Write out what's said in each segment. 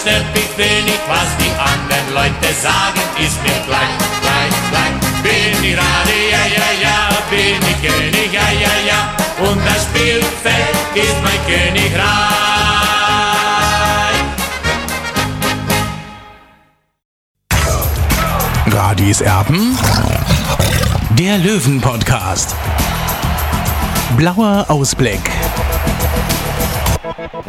andere stört mich wenig, was die anderen Leute sagen, ist mir gleich, gleich, gleich. Bin ich Radi, ja, ja, ja, bin ich König, ja, ja, ja, und das Spielfeld ist mein Königreich. Radis Erben, der Löwen-Podcast. Blauer Ausblick.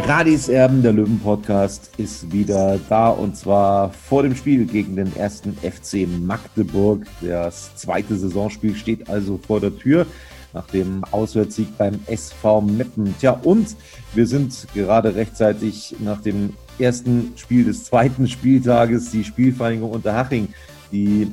Radis Erben, der Löwen-Podcast, ist wieder da und zwar vor dem Spiel gegen den ersten FC Magdeburg. Das zweite Saisonspiel steht also vor der Tür nach dem Auswärtssieg beim SV Meppen. Tja, und wir sind gerade rechtzeitig nach dem ersten Spiel des zweiten Spieltages, die Spielvereinigung Unterhaching, die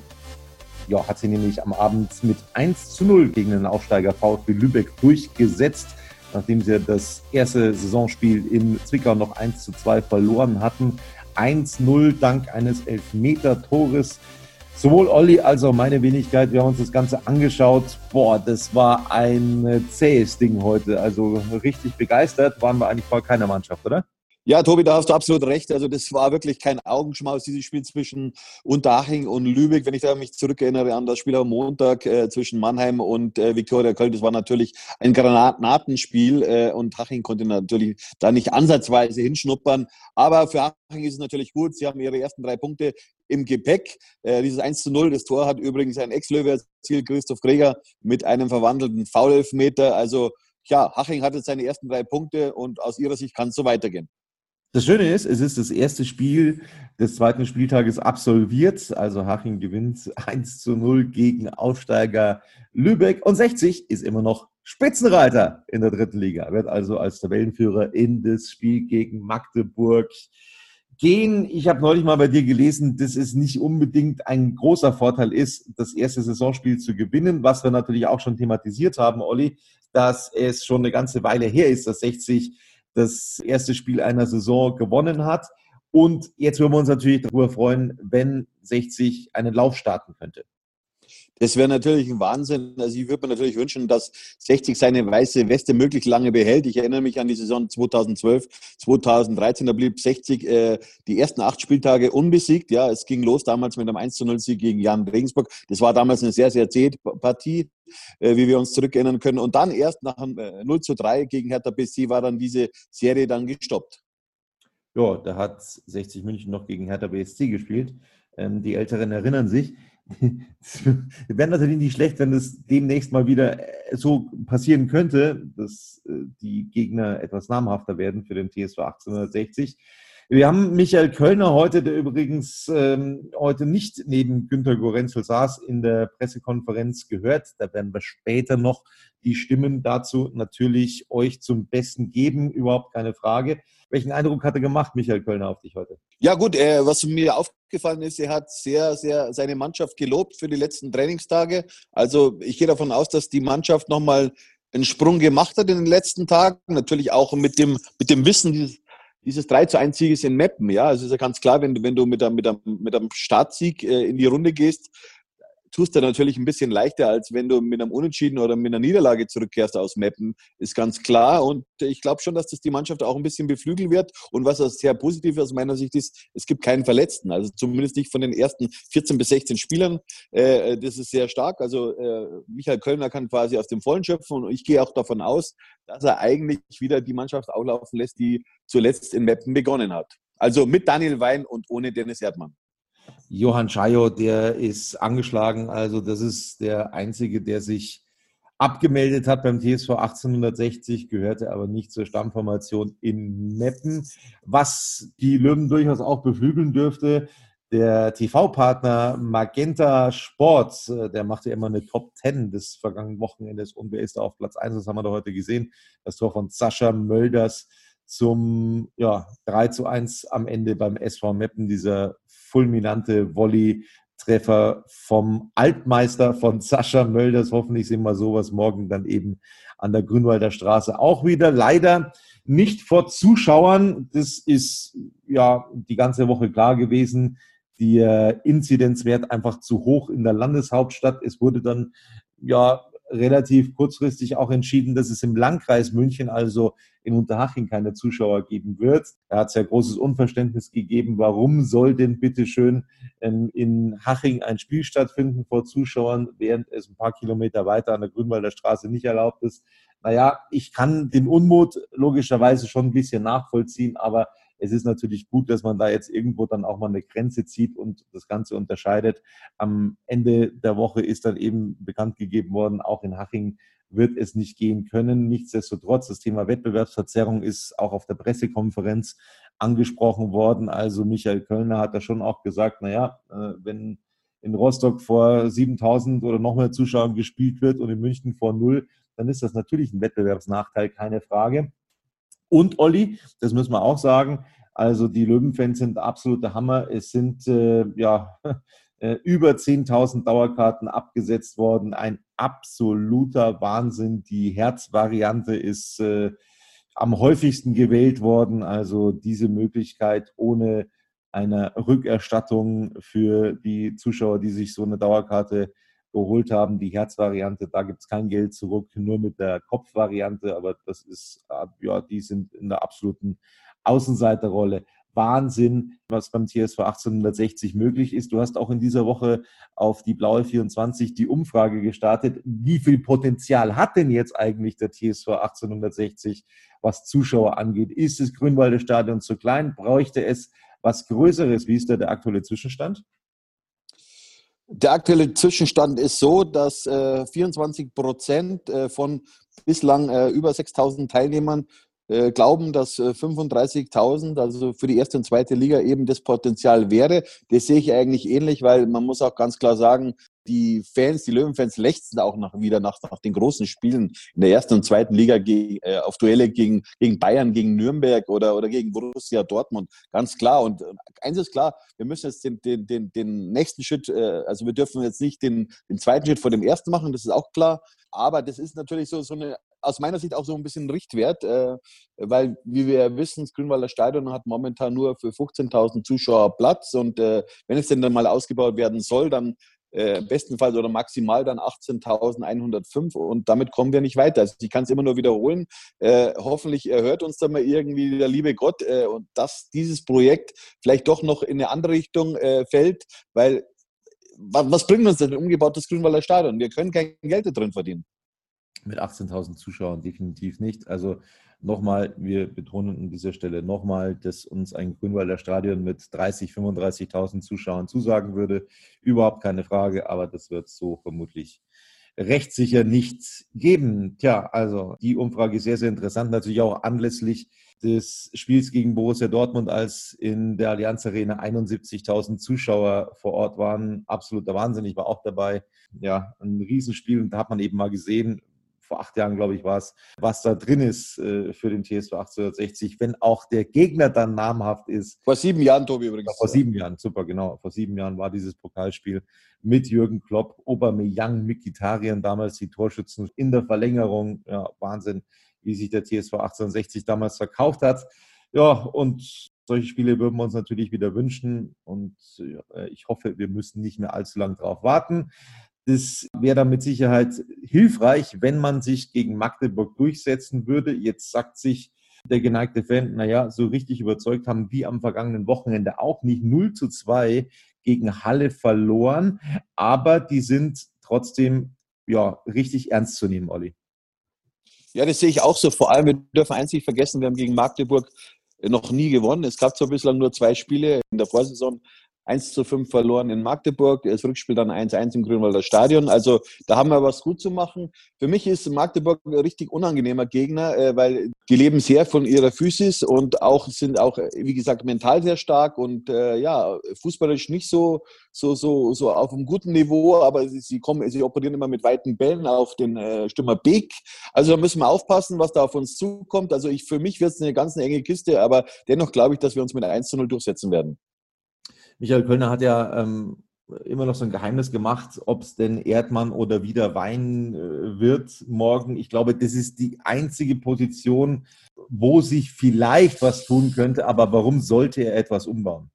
ja, hat sie nämlich am Abend mit 1 zu 0 gegen den Aufsteiger VfB Lübeck durchgesetzt, nachdem sie das erste Saisonspiel in Zwickau noch 1 zu 2 verloren hatten. 1-0 dank eines Elfmeter-Tores. Sowohl Olli als auch meine Wenigkeit, wir haben uns das Ganze angeschaut. Boah, das war ein zähes Ding heute. Also richtig begeistert waren wir eigentlich vor keiner Mannschaft, oder? Ja, Tobi, da hast du absolut recht. Also das war wirklich kein Augenschmaus, dieses Spiel zwischen Unterhaching und Lübeck. Wenn ich da mich zurückerinnere an das Spiel am Montag äh, zwischen Mannheim und äh, Viktoria Köln, das war natürlich ein Granatenspiel äh, und Haching konnte natürlich da nicht ansatzweise hinschnuppern. Aber für Haching ist es natürlich gut. Sie haben ihre ersten drei Punkte im Gepäck. Äh, dieses 1 zu 0, das Tor hat übrigens ein Ex-Löwe erzielt, Christoph Greger, mit einem verwandelten Foulelfmeter. Also ja, Haching hat jetzt seine ersten drei Punkte und aus ihrer Sicht kann es so weitergehen. Das Schöne ist, es ist das erste Spiel des zweiten Spieltages absolviert. Also Haching gewinnt 1 zu 0 gegen Aufsteiger Lübeck und 60 ist immer noch Spitzenreiter in der dritten Liga. Wird also als Tabellenführer in das Spiel gegen Magdeburg gehen. Ich habe neulich mal bei dir gelesen, dass es nicht unbedingt ein großer Vorteil ist, das erste Saisonspiel zu gewinnen, was wir natürlich auch schon thematisiert haben, Olli, dass es schon eine ganze Weile her ist, dass 60 das erste Spiel einer Saison gewonnen hat. Und jetzt würden wir uns natürlich darüber freuen, wenn 60 einen Lauf starten könnte. Das wäre natürlich ein Wahnsinn. Also ich würde mir natürlich wünschen, dass 60 seine weiße Weste möglichst lange behält. Ich erinnere mich an die Saison 2012, 2013. Da blieb 60 äh, die ersten acht Spieltage unbesiegt. Ja, es ging los damals mit einem 1 zu 0 Sieg gegen Jan Regensburg. Das war damals eine sehr, sehr zähe Partie, äh, wie wir uns zurückerinnern können. Und dann erst nach einem äh, 0 zu 3 gegen Hertha BSC war dann diese Serie dann gestoppt. Ja, da hat 60 München noch gegen Hertha BSC gespielt. Ähm, die Älteren erinnern sich. wäre natürlich nicht schlecht, wenn es demnächst mal wieder äh, so passieren könnte, dass äh, die Gegner etwas namhafter werden für den TSV 1860. Wir haben Michael Kölner heute, der übrigens ähm, heute nicht neben Günter Gorenzel saß, in der Pressekonferenz gehört. Da werden wir später noch die Stimmen dazu natürlich euch zum Besten geben, überhaupt keine Frage. Welchen Eindruck hat er gemacht, Michael Kölner, auf dich heute? Ja gut, äh, was mir aufgefallen ist, er hat sehr, sehr seine Mannschaft gelobt für die letzten Trainingstage. Also ich gehe davon aus, dass die Mannschaft nochmal einen Sprung gemacht hat in den letzten Tagen. Natürlich auch mit dem, mit dem Wissen dieses, dieses 3 zu 1 Sieges in Meppen. Ja, also ist ja ganz klar, wenn du, wenn du mit einem, mit einem, mit einem Startsieg äh, in die Runde gehst, tust du natürlich ein bisschen leichter, als wenn du mit einem Unentschieden oder mit einer Niederlage zurückkehrst aus Meppen, ist ganz klar. Und ich glaube schon, dass das die Mannschaft auch ein bisschen beflügeln wird. Und was sehr positiv aus meiner Sicht ist, es gibt keinen Verletzten. Also zumindest nicht von den ersten 14 bis 16 Spielern. Äh, das ist sehr stark. Also äh, Michael Kölner kann quasi aus dem Vollen schöpfen. Und ich gehe auch davon aus, dass er eigentlich wieder die Mannschaft auflaufen lässt, die zuletzt in Meppen begonnen hat. Also mit Daniel Wein und ohne Dennis Erdmann. Johann Schajo, der ist angeschlagen. Also das ist der Einzige, der sich abgemeldet hat beim TSV 1860, gehörte aber nicht zur Stammformation in Meppen. Was die Löwen durchaus auch beflügeln dürfte, der TV-Partner Magenta Sport, äh, der macht ja immer eine Top 10 des vergangenen Wochenendes und wer ist da auf Platz 1? Das haben wir da heute gesehen. Das Tor von Sascha Mölders zum ja, 3 zu 1 am Ende beim SV Meppen, dieser fulminante Volley-Treffer vom Altmeister von Sascha Mölders. Hoffentlich sehen wir sowas morgen dann eben an der Grünwalder Straße auch wieder. Leider nicht vor Zuschauern. Das ist ja die ganze Woche klar gewesen der Inzidenzwert einfach zu hoch in der Landeshauptstadt. Es wurde dann ja relativ kurzfristig auch entschieden, dass es im Landkreis München, also in Unterhaching, keine Zuschauer geben wird. Da hat es ja großes Unverständnis gegeben, warum soll denn bitte schön ähm, in Haching ein Spiel stattfinden vor Zuschauern, während es ein paar Kilometer weiter an der Grünwalder Straße nicht erlaubt ist. Naja, ich kann den Unmut logischerweise schon ein bisschen nachvollziehen, aber es ist natürlich gut, dass man da jetzt irgendwo dann auch mal eine Grenze zieht und das Ganze unterscheidet. Am Ende der Woche ist dann eben bekannt gegeben worden, auch in Haching wird es nicht gehen können. Nichtsdestotrotz, das Thema Wettbewerbsverzerrung ist auch auf der Pressekonferenz angesprochen worden. Also Michael Kölner hat da schon auch gesagt, naja, äh, wenn in Rostock vor 7000 oder noch mehr Zuschauern gespielt wird und in München vor null, dann ist das natürlich ein Wettbewerbsnachteil, keine Frage. Und Olli, das müssen wir auch sagen, also die Löwenfans sind absoluter Hammer. Es sind äh, ja über 10.000 Dauerkarten abgesetzt worden. Ein absoluter Wahnsinn. Die Herzvariante ist äh, am häufigsten gewählt worden. Also diese Möglichkeit ohne eine Rückerstattung für die Zuschauer, die sich so eine Dauerkarte geholt haben. Die Herzvariante, da gibt es kein Geld zurück, nur mit der Kopfvariante, aber das ist, äh, ja, die sind in der absoluten Außenseiterrolle. Wahnsinn, was beim TSV 1860 möglich ist. Du hast auch in dieser Woche auf die Blaue 24 die Umfrage gestartet. Wie viel Potenzial hat denn jetzt eigentlich der TSV 1860, was Zuschauer angeht? Ist das Grünwalder Stadion zu klein? Bräuchte es was Größeres? Wie ist da der aktuelle Zwischenstand? Der aktuelle Zwischenstand ist so, dass äh, 24 Prozent äh, von bislang äh, über 6000 Teilnehmern äh, glauben, dass 35.000, äh, also für die erste und zweite Liga eben das Potenzial wäre. Das sehe ich eigentlich ähnlich, weil man muss auch ganz klar sagen, die Fans, die Löwenfans lechzen auch nach, wieder nach, nach den großen Spielen in der ersten und zweiten Liga gegen, äh, auf Duelle gegen, gegen Bayern, gegen Nürnberg oder, oder gegen Borussia Dortmund. Ganz klar. Und eins ist klar, wir müssen jetzt den, den, den, den nächsten Schritt, äh, also wir dürfen jetzt nicht den, den zweiten Schritt vor dem ersten machen, das ist auch klar. Aber das ist natürlich so, so eine aus meiner Sicht auch so ein bisschen Richtwert, äh, weil, wie wir wissen, das Grünwalder Stadion hat momentan nur für 15.000 Zuschauer Platz und äh, wenn es denn dann mal ausgebaut werden soll, dann äh, im besten Fall oder maximal dann 18.105 und damit kommen wir nicht weiter. Also ich kann es immer nur wiederholen. Äh, hoffentlich hört uns da mal irgendwie der liebe Gott äh, und dass dieses Projekt vielleicht doch noch in eine andere Richtung äh, fällt, weil was bringt uns denn ein umgebautes Grünwalder Stadion? Wir können kein Geld da drin verdienen mit 18.000 Zuschauern definitiv nicht. Also nochmal, wir betonen an dieser Stelle nochmal, dass uns ein Grünwalder Stadion mit 30.000, 35.000 Zuschauern zusagen würde. Überhaupt keine Frage, aber das wird so vermutlich rechtssicher nicht geben. Tja, also die Umfrage ist sehr, sehr interessant, natürlich auch anlässlich des Spiels gegen Borussia Dortmund, als in der Allianz Arena 71.000 Zuschauer vor Ort waren. Absoluter Wahnsinn. Ich war auch dabei. Ja, ein Riesenspiel und da hat man eben mal gesehen, vor acht Jahren, glaube ich, war es, was da drin ist äh, für den TSV 1860, wenn auch der Gegner dann namhaft ist. Vor sieben Jahren, Tobi, übrigens. vor sieben Jahren, super, genau. Vor sieben Jahren war dieses Pokalspiel mit Jürgen Klopp, Aubameyang, Mikitarian, damals die Torschützen in der Verlängerung. Ja, Wahnsinn, wie sich der TSV 1860 damals verkauft hat. Ja, und solche Spiele würden wir uns natürlich wieder wünschen und ich hoffe, wir müssen nicht mehr allzu lange darauf warten. Das wäre dann mit Sicherheit hilfreich, wenn man sich gegen Magdeburg durchsetzen würde. Jetzt sagt sich der geneigte Fan, naja, so richtig überzeugt haben die am vergangenen Wochenende auch nicht. 0 zu 2 gegen Halle verloren, aber die sind trotzdem ja, richtig ernst zu nehmen, Olli. Ja, das sehe ich auch so. Vor allem, wir dürfen eins nicht vergessen, wir haben gegen Magdeburg noch nie gewonnen. Es gab zwar bislang nur zwei Spiele in der Vorsaison, 1 zu 5 verloren in Magdeburg, das Rückspiel dann 1-1 im Grünwalder Stadion. Also da haben wir was gut zu machen. Für mich ist Magdeburg ein richtig unangenehmer Gegner, äh, weil die leben sehr von ihrer Physis und auch sind auch, wie gesagt, mental sehr stark und äh, ja, fußballisch nicht so, so, so, so auf einem guten Niveau, aber sie, sie kommen, sie operieren immer mit weiten Bällen auf den äh, Stürmer Beek. Also da müssen wir aufpassen, was da auf uns zukommt. Also ich, für mich wird es eine ganz enge Kiste, aber dennoch glaube ich, dass wir uns mit 1 zu 0 durchsetzen werden. Michael Kölner hat ja ähm, immer noch so ein Geheimnis gemacht, ob es denn Erdmann oder wieder Wein äh, wird morgen. Ich glaube, das ist die einzige Position, wo sich vielleicht was tun könnte. Aber warum sollte er etwas umbauen?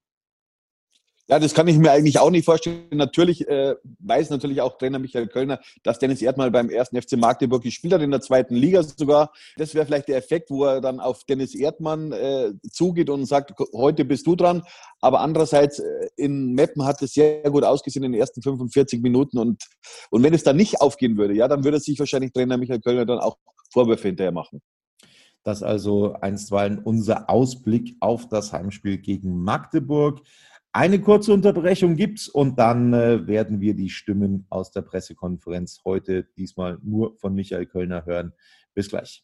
Ja, das kann ich mir eigentlich auch nicht vorstellen. Natürlich äh, weiß natürlich auch Trainer Michael Kölner, dass Dennis Erdmann beim ersten FC Magdeburg gespielt hat, in der zweiten Liga sogar. Das wäre vielleicht der Effekt, wo er dann auf Dennis Erdmann äh, zugeht und sagt, heute bist du dran. Aber andererseits, äh, in Meppen hat es sehr gut ausgesehen in den ersten 45 Minuten. Und, und wenn es dann nicht aufgehen würde, ja, dann würde sich wahrscheinlich Trainer Michael Kölner dann auch Vorwürfe hinterher machen. Das also einstweilen unser Ausblick auf das Heimspiel gegen Magdeburg. Eine kurze Unterbrechung gibt's und dann äh, werden wir die Stimmen aus der Pressekonferenz heute diesmal nur von Michael Kölner hören. Bis gleich.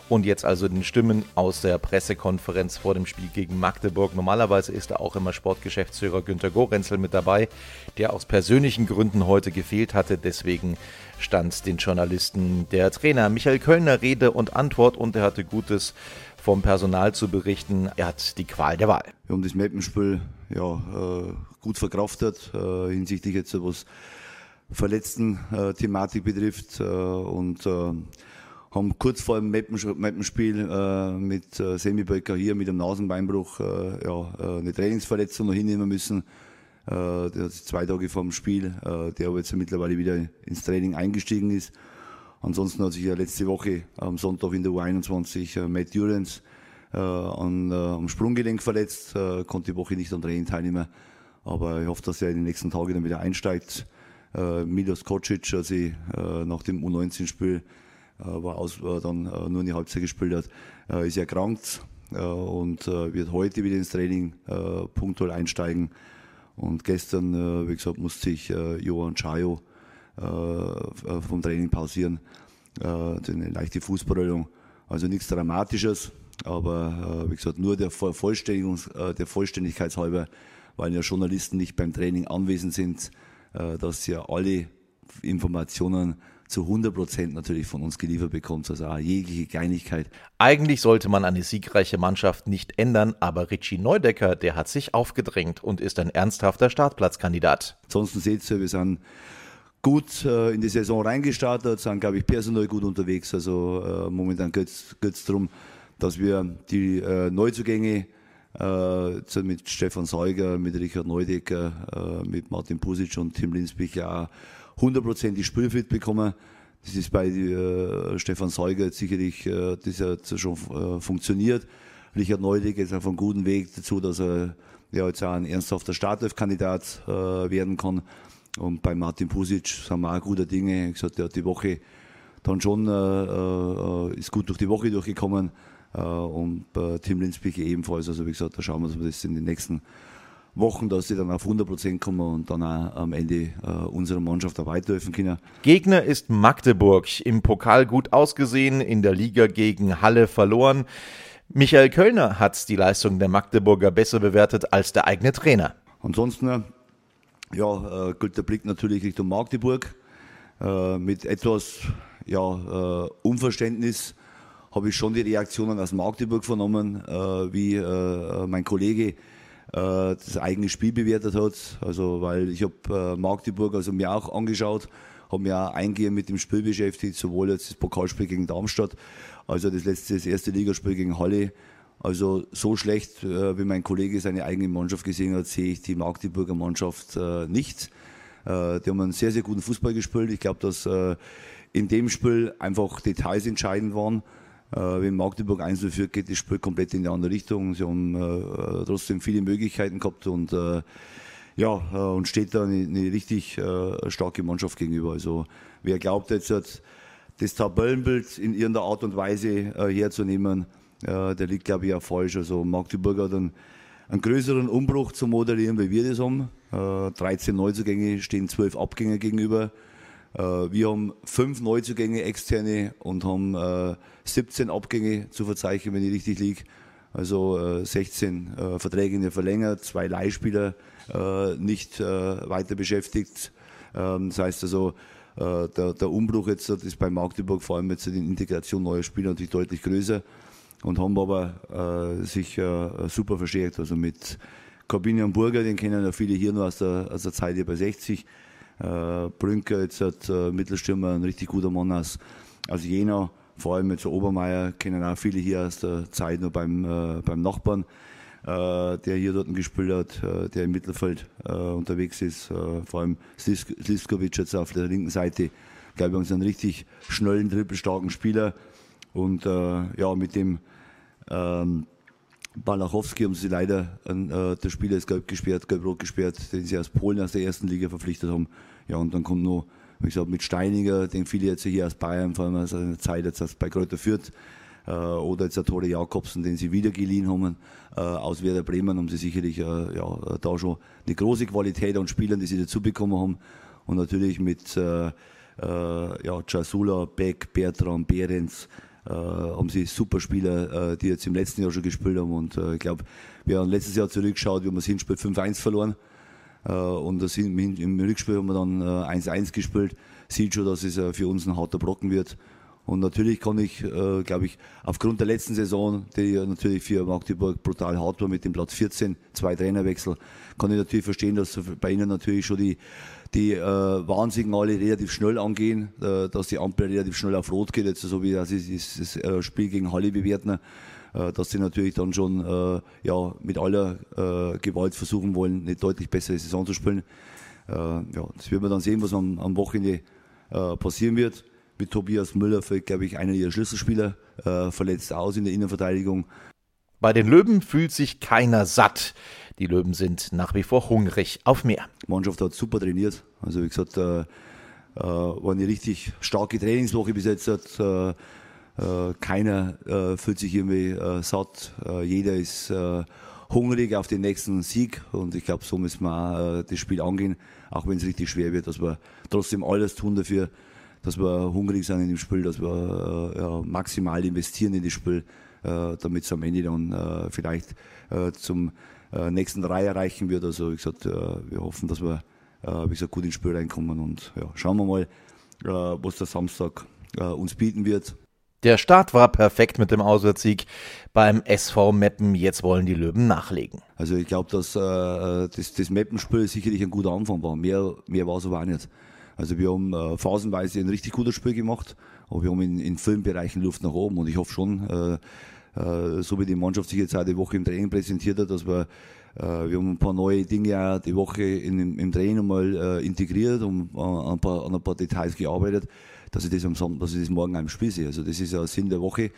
Und jetzt also den Stimmen aus der Pressekonferenz vor dem Spiel gegen Magdeburg. Normalerweise ist da auch immer Sportgeschäftsführer Günter Gorenzel mit dabei, der aus persönlichen Gründen heute gefehlt hatte. Deswegen stand den Journalisten der Trainer Michael Kölner Rede und Antwort und er hatte Gutes vom Personal zu berichten. Er hat die Qual der Wahl. Wir haben das Mappenspiel ja, äh, gut verkraftet, äh, hinsichtlich jetzt was verletzten äh, Thematik betrifft und haben kurz vor dem Mappenspiel äh, mit äh, Semi Böcker hier mit einem Nasenbeinbruch äh, ja, äh, eine Trainingsverletzung noch hinnehmen müssen. Äh, der zwei Tage vor dem Spiel, äh, der aber jetzt mittlerweile wieder ins Training eingestiegen ist. Ansonsten hat sich ja letzte Woche am Sonntag in der U21 äh, Matt Durance äh, an, äh, am Sprunggelenk verletzt, äh, konnte die Woche nicht am Training teilnehmen. Aber ich hoffe, dass er in den nächsten Tagen dann wieder einsteigt. Äh, Milos Kocic, also äh, nach dem U19-Spiel äh, war aus, äh, dann äh, nur eine Halbzeit gespielt hat, ist erkrankt und wird heute wieder ins Training punktuell einsteigen. Und gestern, wie gesagt, musste sich Johann Chayo vom Training pausieren. Eine leichte Fußballröllung. Also nichts Dramatisches, aber wie gesagt, nur der, Vollständigungs-, der Vollständigkeitshalber, weil ja Journalisten nicht beim Training anwesend sind, dass ja alle Informationen zu 100 Prozent natürlich von uns geliefert bekommt, also auch jegliche Kleinigkeit. Eigentlich sollte man eine siegreiche Mannschaft nicht ändern, aber Richie Neudecker, der hat sich aufgedrängt und ist ein ernsthafter Startplatzkandidat. Ansonsten seht ihr, wir sind gut äh, in die Saison reingestartet, sind, glaube ich, personell gut unterwegs. Also äh, momentan geht es darum, dass wir die äh, Neuzugänge äh, mit Stefan Seuger, mit Richard Neudecker, äh, mit Martin Pusic und Tim Linsbich auch hundertprozentig spielfit bekommen. Das ist bei äh, Stefan Seuger jetzt sicherlich äh, das hat schon äh, funktioniert. Richard Neudig ist auf einem guten Weg dazu, dass er ja, jetzt auch ein ernsthafter Startelf-Kandidat äh, werden kann. Und bei Martin Pusic sind wir auch guter Dinge. Ich gesagt, der hat die Woche dann schon äh, äh, ist gut durch die Woche durchgekommen. Äh, und bei Tim Linsbich ebenfalls. Also wie gesagt, da schauen wir, dass wir das in den nächsten Wochen, dass sie dann auf 100 Prozent kommen und dann auch am Ende äh, unserer Mannschaft auch weiterhelfen können. Gegner ist Magdeburg. Im Pokal gut ausgesehen, in der Liga gegen Halle verloren. Michael Kölner hat die Leistung der Magdeburger besser bewertet als der eigene Trainer. Ansonsten ja, äh, gilt der Blick natürlich Richtung Magdeburg. Äh, mit etwas ja, äh, Unverständnis habe ich schon die Reaktionen aus Magdeburg vernommen, äh, wie äh, mein Kollege das eigene Spiel bewertet hat. Also, weil ich habe Magdeburg also mir auch angeschaut, habe mir auch eingehend mit dem Spiel beschäftigt, sowohl jetzt das Pokalspiel gegen Darmstadt, als auch das letzte, das erste Ligaspiel gegen Halle. Also so schlecht, äh, wie mein Kollege seine eigene Mannschaft gesehen hat, sehe ich die Magdeburger Mannschaft äh, nicht. Äh, die haben einen sehr, sehr guten Fußball gespielt. Ich glaube, dass äh, in dem Spiel einfach Details entscheidend waren. Äh, wenn Magdeburg 1 führt, geht das Spiel komplett in die andere Richtung. Sie haben äh, trotzdem viele Möglichkeiten gehabt und ja, und steht da eine, eine richtig starke Mannschaft gegenüber. Also wer glaubt jetzt, das Tabellenbild in irgendeiner Art und Weise herzunehmen, äh, der liegt, glaube ich, auch falsch. Also Magdeburg hat einen, einen größeren Umbruch zu moderieren, wie wir das haben. Äh, 13 Neuzugänge stehen 12 Abgänge gegenüber. Äh, wir haben fünf Neuzugänge externe und haben 17 äh, Abgänge zu verzeichnen, wenn ich richtig liege. Also 16 äh, Verträge verlängert, zwei Leihspieler nicht weiter beschäftigt. Ähm, das heißt also, der, der, Umbruch jetzt ist bei Magdeburg vor allem jetzt die Integration neuer Spieler natürlich deutlich größer und haben aber sich super verstärkt. Also mit Corbinian Burger, den kennen ja viele hier nur aus der, aus der Zeit hier bei 60. Äh, Brünker, jetzt hat äh, Mittelstürmer, ein richtig guter Mann aus, aus Jena. Vor allem so Obermeier kennen auch viele hier aus der Zeit nur beim, äh, beim Nachbarn, äh, der hier dort gespielt hat, äh, der im Mittelfeld äh, unterwegs ist. Äh, vor allem Sliskovic jetzt auf der linken Seite. Ich glaube, wir haben einen richtig schnellen, trippelstarken Spieler. Und äh, ja, mit dem ähm, Balachowski haben sie leider äh, der Spieler ist gelb gesperrt, gelb-rot gesperrt, den sie aus Polen aus der ersten Liga verpflichtet haben. Ja, und dann kommt noch, wie gesagt, mit Steininger, den viele jetzt hier aus Bayern, vor allem aus einer Zeit jetzt bei Kräuter Fürth, äh, oder jetzt der Tore Jakobsen, den sie wieder geliehen haben, äh, aus Werder Bremen, haben sie sicherlich äh, ja, da schon eine große Qualität an Spielern, die sie dazu bekommen haben. Und natürlich mit äh, äh, ja, Jasula, Beck, Bertram, Behrens, äh, haben sie super Spieler, äh, die jetzt im letzten Jahr schon gespielt haben. Und äh, ich glaube, wir haben letztes Jahr zurückgeschaut, wie wir das Hinspiel 5-1 verloren. Äh, und das im, Rückspiel haben wir dann 1-1 äh, gespielt. Sieht schon, dass es äh, für uns ein harter Brocken wird. Und natürlich kann ich, glaube ich, aufgrund der letzten Saison, die natürlich für Magdeburg brutal hart war mit dem Platz 14, zwei Trainerwechsel, kann ich natürlich verstehen, dass bei Ihnen natürlich schon die, die Warnsignale relativ schnell angehen, dass die Ampel relativ schnell auf Rot geht, jetzt so wie das, ist, das Spiel gegen Halle bewerten, dass sie natürlich dann schon äh, ja, mit aller äh, Gewalt versuchen wollen, eine deutlich bessere Saison zu spielen. Äh, ja, das werden wir dann sehen, was am, am Wochenende äh, passieren wird mit Tobias Müller fällt, glaube ich, einer ihrer Schlüsselspieler äh, verletzt aus in der Innenverteidigung. Bei den Löwen fühlt sich keiner satt. Die Löwen sind nach wie vor hungrig auf mehr. Die Mannschaft hat super trainiert. Also wie gesagt, äh, äh, war eine richtig starke Trainingswoche bis jetzt. Äh, äh keiner äh, fühlt sich irgendwie äh, satt. jeder ist hungrig auf den nächsten Sieg und ich glaube, so müssen wir auch, das Spiel angehen, auch wenn es richtig schwer wird, dass wir trotzdem alles tun dafür, dass wir hungrig sind in dem Spiel, dass wir äh, ja, maximal investieren in das Spiel, äh, damit es am Ende dann äh, vielleicht äh, zum äh, nächsten Drei erreichen wird. Also wie gesagt, äh, wir hoffen, dass wir wie gesagt, gut ins Spiel reinkommen und ja, schauen wir mal, was der Samstag uns bieten wird. Der Start war perfekt mit dem Auswärtssieg beim SV Meppen. Jetzt wollen die Löwen nachlegen. Also ich glaube, dass äh, das, das Meppenspiel sicherlich ein guter Anfang war. Mehr, mehr war es aber auch nicht. Also wir haben äh, phasenweise ein richtig gutes Spiel gemacht, aber wir haben in, in vielen Bereichen Luft nach oben und ich hoffe schon, äh, äh, so wie die Mannschaft sich jetzt auch die Woche im Training präsentiert hat, dass wir äh, wir haben ein paar neue Dinge auch die Woche in, im Training mal äh, integriert und an ein, paar, an ein paar Details gearbeitet, dass ich das am Sonntag, dass ich das morgen am Spiel sehe. Also das ist ja Sinn der Woche,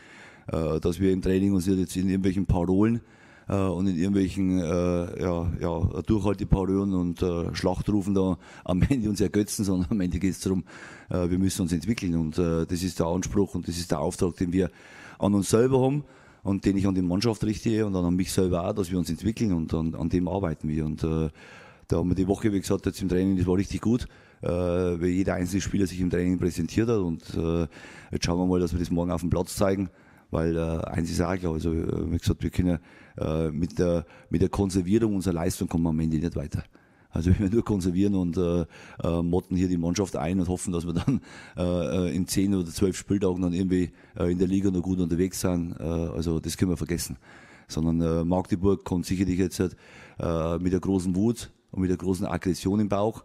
äh, dass wir im Training uns jetzt in irgendwelchen Parolen äh, und in irgendwelchen äh, ja, ja, Durchhalteparolen und äh, Schlachtrufen da am Ende uns ergötzen, sondern am Ende geht es darum, äh, wir müssen uns entwickeln. Und äh, das ist der Anspruch und das ist der Auftrag, den wir an uns selber haben und den ich an die Mannschaft richte und dann an mich selber auch, dass wir uns entwickeln und an, an dem arbeiten wir. Und äh, da haben wir die Woche, wie gesagt, jetzt im Training, das war richtig gut, äh, weil jeder einzelne Spieler sich im Training präsentiert hat und äh, jetzt schauen wir mal, dass wir das morgen auf dem Platz zeigen weil äh, eins ist auch also äh, wie gesagt, wir können äh, mit, der, mit der Konservierung unserer Leistung kommen wir am Ende nicht weiter. Also wenn wir nur konservieren und äh, äh, motten hier die Mannschaft ein und hoffen, dass wir dann äh, in zehn oder zwölf Spieltagen dann irgendwie äh, in der Liga noch gut unterwegs sind, äh, also das können wir vergessen. Sondern äh, Magdeburg kommt sicherlich jetzt äh, mit der großen Wut und mit der großen Aggression im Bauch.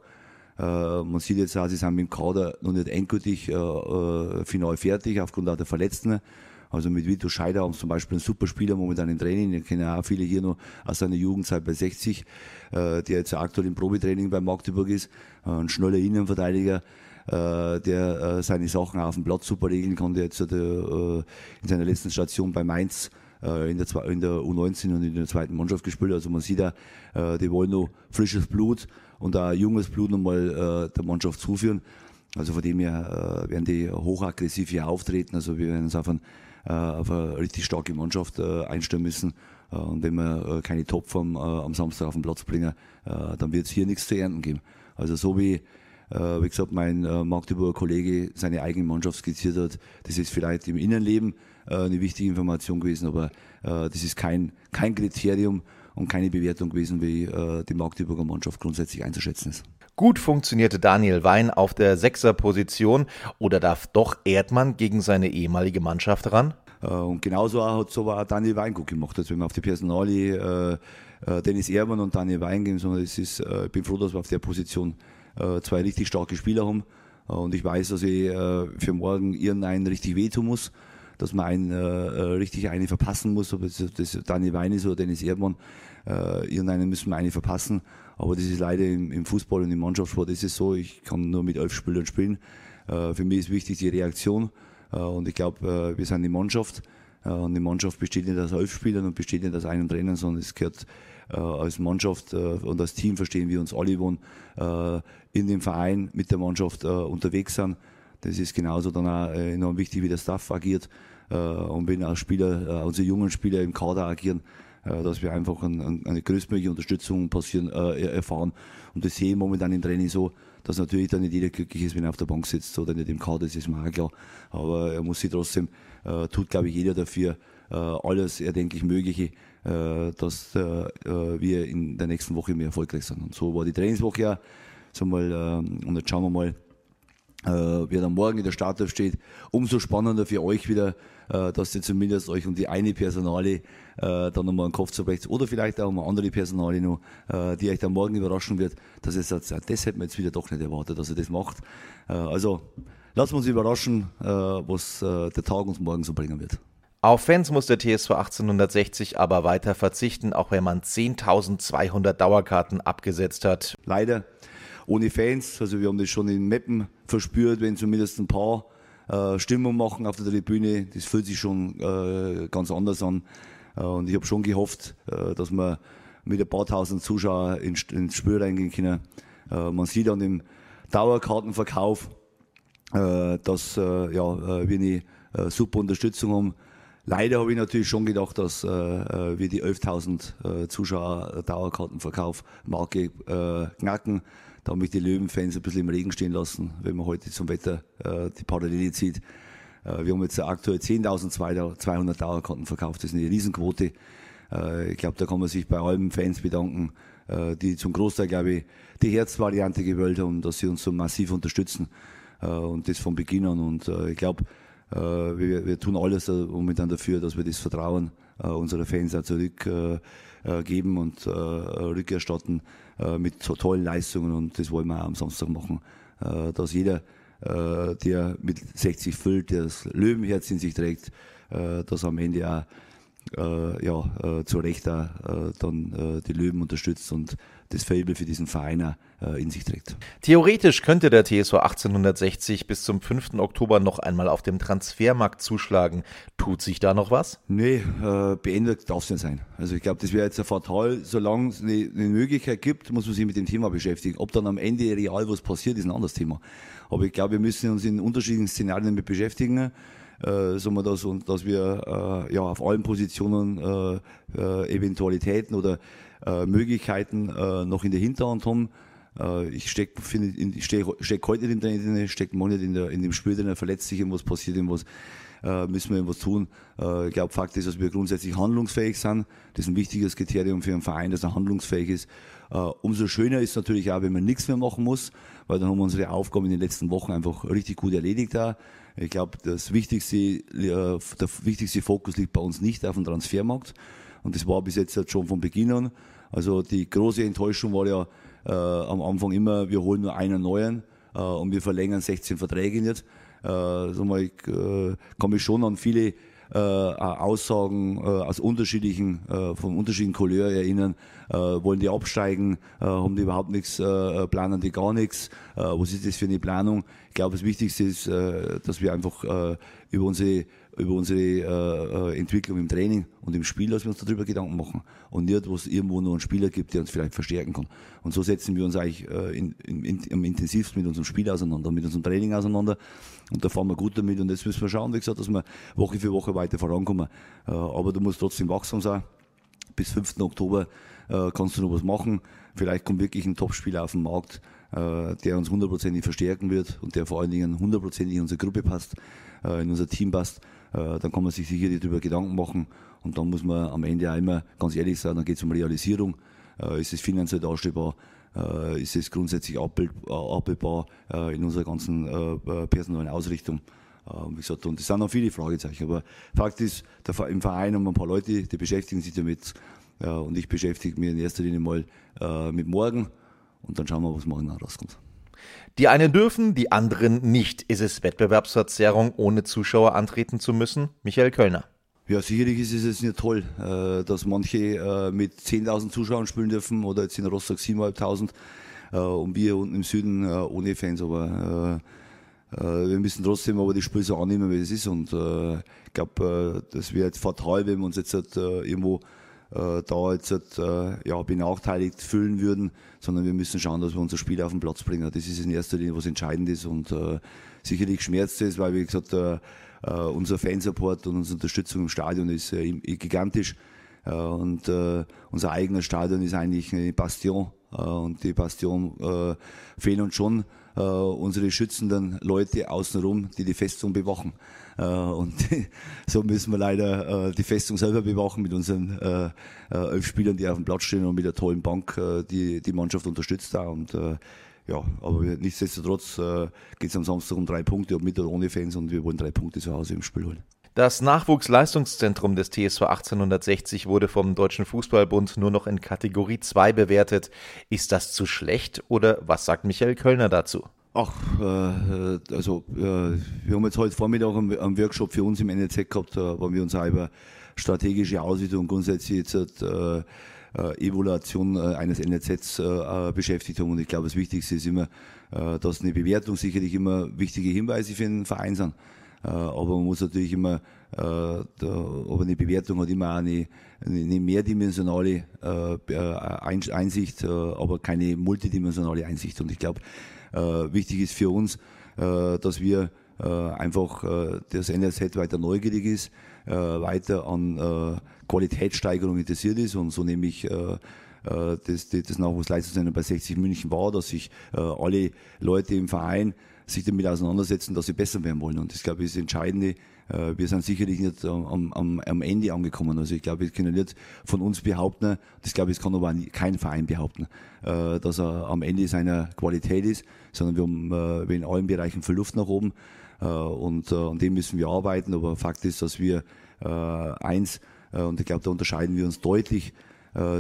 Äh, man sieht jetzt auch, sie sind mit dem Kader noch nicht endgültig äh, äh, final fertig, aufgrund auch der Verletzten. Also mit Vito Scheider haben sie zum Beispiel einen super Spieler momentan im Training, den kennen auch viele hier noch aus seiner Jugendzeit bei 60, äh, der jetzt aktuell im Probetraining bei Magdeburg ist, äh, ein schneller Innenverteidiger, äh, der äh, seine Sachen auf dem Platz super regeln kann, der jetzt äh, in seiner letzten Station bei Mainz in der, in der U19 und in der zweiten Mannschaft gespielt. Also man sieht da, die wollen noch frisches Blut und auch junges Blut nochmal äh, der Mannschaft zuführen. Also von dem her werden die hochaggressiv hier auftreten. Also wir werden uns auf, ein, auf eine richtig starke Mannschaft einstellen müssen. Und wenn wir keine Topform am Samstag auf den Platz bringen, dann wird es hier nichts zu ernten geben. Also so wie wie gesagt, mein Magdeburger Kollege seine eigene Mannschaft skizziert hat, das ist vielleicht im Innenleben äh, eine wichtige Information gewesen, aber äh, das ist kein, kein Kriterium und keine Bewertung gewesen, wie äh, die Magdeburger Mannschaft grundsätzlich einzuschätzen ist. Gut funktionierte Daniel Wein auf der Sechserposition oder darf doch Erdmann gegen seine ehemalige Mannschaft ran? Und genauso hat so auch Daniel Wein gut gemacht. Also wenn wir auf die Personalie äh, Dennis Erdmann und Daniel Wein gehen, sondern es ist, äh, ich bin froh, dass wir auf der Position äh, zwei richtig starke Spieler haben. Und ich weiß, dass ich für morgen irgendeinen richtig wehtun muss dass man einen, äh, äh, richtig eine verpassen muss, ob es das Daniel Wein ist oder Dennis Erdmann. Äh, irgendeinen müssen wir eine verpassen. Aber das ist leider im, im Fußball und im Mannschaftssport ist es so, ich kann nur mit elf Spielern spielen. Äh, für mich ist wichtig die Reaktion. Äh, und ich glaube, äh, wir sind die Mannschaft. Äh, und die Mannschaft besteht nicht aus elf Spielern und besteht nicht aus einem Trainer, sondern es gehört äh, als Mannschaft und als Team verstehen wir uns alle, wo äh, in dem Verein mit der Mannschaft unterwegs sind. Das ist genauso dann auch enorm wichtig, wie der Staff agiert. Und wenn auch Spieler, unsere jungen Spieler im Kader agieren, dass wir einfach eine größtmögliche Unterstützung passieren, erfahren. Und das sehe ich momentan im Training so, dass natürlich dann nicht jeder glücklich ist, wenn er auf der Bank sitzt oder nicht im Kader, das ist mir auch klar. Aber er muss sich trotzdem, tut glaube ich jeder dafür, alles erdenklich Mögliche, dass wir in der nächsten Woche mehr erfolgreich sind. Und so war die Trainingswoche ja. So mal, und jetzt schauen wir mal, äh, wer dann morgen in der Startelf steht. Umso spannender für euch wieder, äh, dass ihr zumindest euch um die eine Personale äh, dann nochmal einen Kopf zerbrecht oder vielleicht auch um eine andere Personale noch, äh, die euch dann morgen überraschen wird, dass ihr sagt, ja, das hätten wir jetzt wieder doch nicht erwartet, dass ihr das macht. Äh, also lassen wir uns überraschen, äh, was äh, der Tag uns morgen so bringen wird. Auf Fans muss der TSV 1860 aber weiter verzichten, auch wenn man 10.200 Dauerkarten abgesetzt hat. Leider ohne Fans. Also wir haben das schon in Meppen verspürt, wenn zumindest ein paar äh, Stimmung machen auf der Tribüne. Das fühlt sich schon äh, ganz anders an. Äh, und ich habe schon gehofft, äh, dass wir mit ein paar tausend Zuschauern ins, ins Spiel reingehen können. Äh, man sieht an dem Dauerkartenverkauf, äh, dass ja, wir eine super Unterstützung haben. Leider habe ich natürlich schon gedacht, dass äh, wir die 11.000 äh, Zuschauer Dauerkartenverkauf Marke äh, knacken. Da haben mich die Löwenfans ein bisschen im Regen stehen lassen, wenn man heute zum Wetter äh, die Parallele zieht. Äh, wir haben jetzt aktuell 10.200 Dauerkarten verkauft. Das ist eine Riesenquote. Äh, ich glaube, da kann man sich bei allen Fans bedanken, äh, die zum Großteil, glaube ich, die Herzvariante gewählt haben, dass sie uns so massiv unterstützen. Äh, und das von Beginn an. Und äh, ich glaube, äh, wir, wir tun alles momentan dafür, dass wir das Vertrauen äh, unserer Fans auch zurückgeben äh, und rückerstatten mit so tollen Leistungen. Und das wollen wir auch am Samstag machen, dass jeder, der mit 60 füllt, der das Löwenherz in sich trägt, dass am Ende auch äh, ja, äh, zu Recht auch, äh, dann äh, die Löwen unterstützt und das Fable für diesen Verein äh, in sich trägt. Theoretisch könnte der TSV 1860 bis zum 5. Oktober noch einmal auf dem Transfermarkt zuschlagen. Tut sich da noch was? Nee, äh, beendet darf es nicht sein. Also ich glaube, das wäre jetzt fatal. Solange es eine, eine Möglichkeit gibt, muss man sich mit dem Thema beschäftigen. Ob dann am Ende real was passiert, ist ein anderes Thema. Aber ich glaube, wir müssen uns in unterschiedlichen Szenarien damit beschäftigen äh, sagen wir das, und dass wir äh, ja auf allen Positionen äh, äh, Eventualitäten oder äh, Möglichkeiten äh, noch in der Hinterhand haben. Äh, ich stecke steck, steck heute nicht im Training drin, stecke morgen nicht in, der, in dem Spiel drin, verletzt sich irgendwas, passiert irgendwas, äh, müssen wir irgendwas tun. Äh, ich glaube, Fakt ist, dass wir grundsätzlich handlungsfähig sind. Das ist ein wichtiges Kriterium für einen Verein, dass er handlungsfähig ist. Äh, umso schöner ist natürlich auch, wenn man nichts mehr machen muss, weil dann haben wir unsere Aufgaben in den letzten Wochen einfach richtig gut erledigt. Auch. Ich glaube, das wichtigste, äh, der wichtigste Fokus liegt bei uns nicht auf dem Transfermarkt. Und das war bis jetzt schon von Beginn an. Also die große Enttäuschung war ja äh, am Anfang immer, wir holen nur einen neuen äh, und wir verlängern 16 Verträge jetzt. Äh, sag mal, ich äh, kann mich schon an viele äh, Aussagen äh, aus unterschiedlichen, äh, von unterschiedlichen Couleur erinnern. Äh, wollen die absteigen? Äh, haben die überhaupt nichts? Äh, planen die gar nichts? Äh, was ist das für eine Planung? Ich glaube, das Wichtigste ist, äh, dass wir einfach äh, über unsere über unsere äh, äh, Entwicklung im Training und im Spiel, dass wir uns darüber Gedanken machen und nicht, wo es irgendwo noch einen Spieler gibt, der uns vielleicht verstärken kann. Und so setzen wir uns eigentlich äh, in, in, am intensivsten mit unserem Spiel auseinander, mit unserem Training auseinander und da fahren wir gut damit und jetzt müssen wir schauen, wie gesagt, dass wir Woche für Woche weiter vorankommen. Äh, aber du musst trotzdem wachsam sein. Bis 5. Oktober äh, kannst du noch was machen. Vielleicht kommt wirklich ein Topspieler auf den Markt, der uns hundertprozentig verstärken wird und der vor allen Dingen hundertprozentig in unsere Gruppe passt, äh, in unser Team passt. Äh, dann kann man sich sicherlich darüber Gedanken machen und dann muss man am Ende immer ganz ehrlich sein, dann geht es um Realisierung. Äh, ist es finanziell darstellbar? Äh, ist es grundsätzlich abbildbar in unserer ganzen personellen Ausrichtung? wie gesagt, und das sind noch viele Fragezeichen. Aber Fakt ist, im Verein haben wir ein paar Leute, die beschäftigen sich damit. und ich beschäftige mich in erster Linie mal mit morgen. Und dann schauen wir, was morgen rauskommt. Die einen dürfen, die anderen nicht. Ist es Wettbewerbsverzerrung, ohne Zuschauer antreten zu müssen? Michael Kölner. Ja, sicherlich ist es jetzt nicht toll, äh, dass manche äh, mit 10.000 Zuschauern spielen dürfen oder jetzt in Rostock 7.500 äh, und wir unten im Süden ohne Fans. Aber wir müssen trotzdem aber das Spiel so annehmen, wie es ist. Und ich glaube, das wäre jetzt fatal, wenn wir uns jetzt halt, irgendwo äh, da jetzt äh, ja, benachteiligt fühlen würden, sondern wir müssen schauen, dass wir unser Spiel auf den Platz bringen. Das ist in erster Linie was entscheidend ist und äh, sicherlich schmerzt es, weil wie gesagt, äh, äh, unser Fansupport und unsere Unterstützung im Stadion ist äh, gigantisch. Äh, und äh, unser eigenes Stadion ist eigentlich eine Bastion. Äh, und die Bastion äh, fehlen uns schon äh, unsere schützenden Leute außenrum, die die Festung bewachen. Äh, und so müssen wir leider äh, die Festung selber bewachen mit unseren äh, elf Spielern, die auf dem Platz stehen und mit der tollen Bank, die die Mannschaft unterstützt da. Und ja, aber nichtsdestotrotz geht es am Samstag um drei Punkte, ob mit oder ohne Fans, und wir wollen drei Punkte zu Hause im Spiel holen. Das Nachwuchsleistungszentrum des TSV 1860 wurde vom Deutschen Fußballbund nur noch in Kategorie 2 bewertet. Ist das zu schlecht oder was sagt Michael Kölner dazu? Ach, äh, also äh, wir haben jetzt heute Vormittag einen, Workshop für uns im NLZ gehabt, äh, wo wir uns über strategische Ausrichtung und grundsätzlich jetzt äh, äh, Evaluation äh, eines NLZs äh, beschäftigt haben. Und ich glaube, das Wichtigste ist immer, dass eine Bewertung sicherlich immer wichtige Hinweise für den Verein sind. Äh, aber man muss natürlich immer, äh, da, aber eine Bewertung hat immer eine, eine mehrdimensionale äh, Einsicht, aber keine multidimensionale Einsicht. Und ich glaube, wichtig ist für uns, dass wir einfach das NLZ weiter neugierig ist, weiter an Qualitätssteigerung interessiert ist und so nehme ich das, das Nachwuchsleistungszentrum bei 60 München war, dass sich alle Leute im Verein sich damit auseinandersetzen, dass sie besser werden wollen. Und das, glaube ich, ist das Entscheidende. Äh, wir sind sicherlich nicht am, am, am Ende angekommen. Also ich glaube, wir können nicht von uns behaupten, das glaube ich, kann aber kein Verein behaupten, äh, dass er am Ende seiner Qualität ist, sondern wir haben äh, in allen Bereichen viel Luft nach oben. Und an dem müssen wir arbeiten. Aber Fakt ist, dass wir eins, und ich glaube, da unterscheiden wir uns deutlich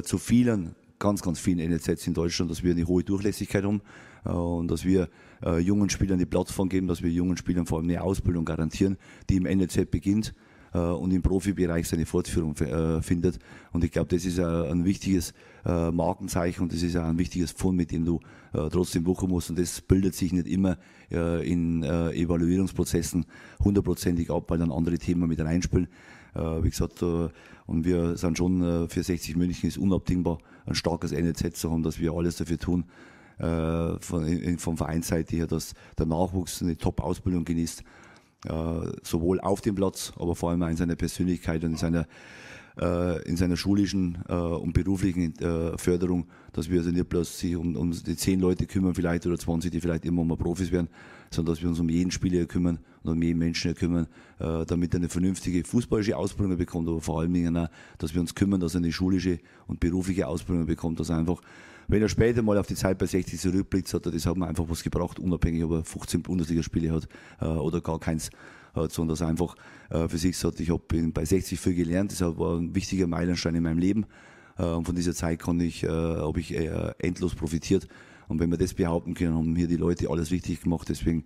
zu vielen ganz, ganz vielen NLZs in Deutschland, dass wir eine hohe Durchlässigkeit haben und dass wir äh, jungen Spielern die Plattform geben, dass wir jungen Spielern vor allem eine Ausbildung garantieren, die im NLZ beginnt äh, und im Profibereich seine Fortführung findet. Und ich glaube, das ist ein wichtiges Markenzeichen und das ist auch ein wichtiges Fund, mit dem du trotzdem wuchern musst. Und das bildet sich nicht immer in Evaluierungsprozessen hundertprozentig ab, weil dann andere Themen mit reinspielen. Wie gesagt, und wir sind schon für 60 München ist unabdingbar, ein starkes NLZ zu haben, dass wir alles dafür tun, äh, von, vom Vereinsseite her, dass der Nachwuchs eine Top-Ausbildung genießt, äh, sowohl auf dem Platz, aber vor allem in seiner Persönlichkeit und in seiner äh, in seiner schulischen äh, und beruflichen äh, Förderung, dass wir also nicht bloß sich um, um die zehn Leute kümmern vielleicht oder 20, die vielleicht immer mal Profis werden, sondern dass wir uns um jeden Spieler kümmern und um jeden Menschen kümmern, damit er eine vernünftige fußballische Ausbildung bekommt, aber vor allem auch, dass wir uns kümmern, dass er eine schulische und berufliche Ausbildung bekommt, dass er einfach wenn er später mal auf die Zeit bei 60 zurückblickt, hat er das hat mir einfach was gebracht, unabhängig, ob er 15 Bundesligaspiele hat äh, oder gar keins hat, sondern dass er einfach äh, für sich sagt, ich habe bei 60 viel gelernt, das war ein wichtiger Meilenstein in meinem Leben äh, und von dieser Zeit kann ich, äh, habe ich äh, endlos profitiert und wenn wir das behaupten können, haben hier die Leute alles richtig gemacht, deswegen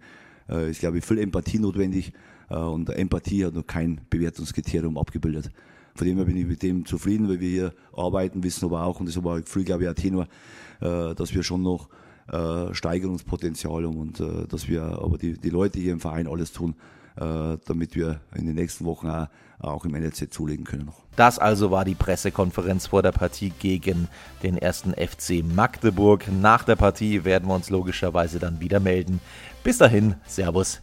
äh, ist, glaube ich, viel Empathie notwendig äh, und Empathie hat noch kein Bewertungskriterium abgebildet. Von dem her bin ich mit dem zufrieden, weil wir hier arbeiten, wissen aber auch, und das war früh, glaube ich, auch Tenor, äh, dass wir schon noch äh, Steigerungspotenzial haben und äh, dass wir aber die, die Leute hier im Verein alles tun, äh, damit wir in den nächsten Wochen auch, auch im NLZ zulegen können. Noch. Das also war die Pressekonferenz vor der Partie gegen den ersten FC Magdeburg. Nach der Partie werden wir uns logischerweise dann wieder melden. Bis dahin, Servus.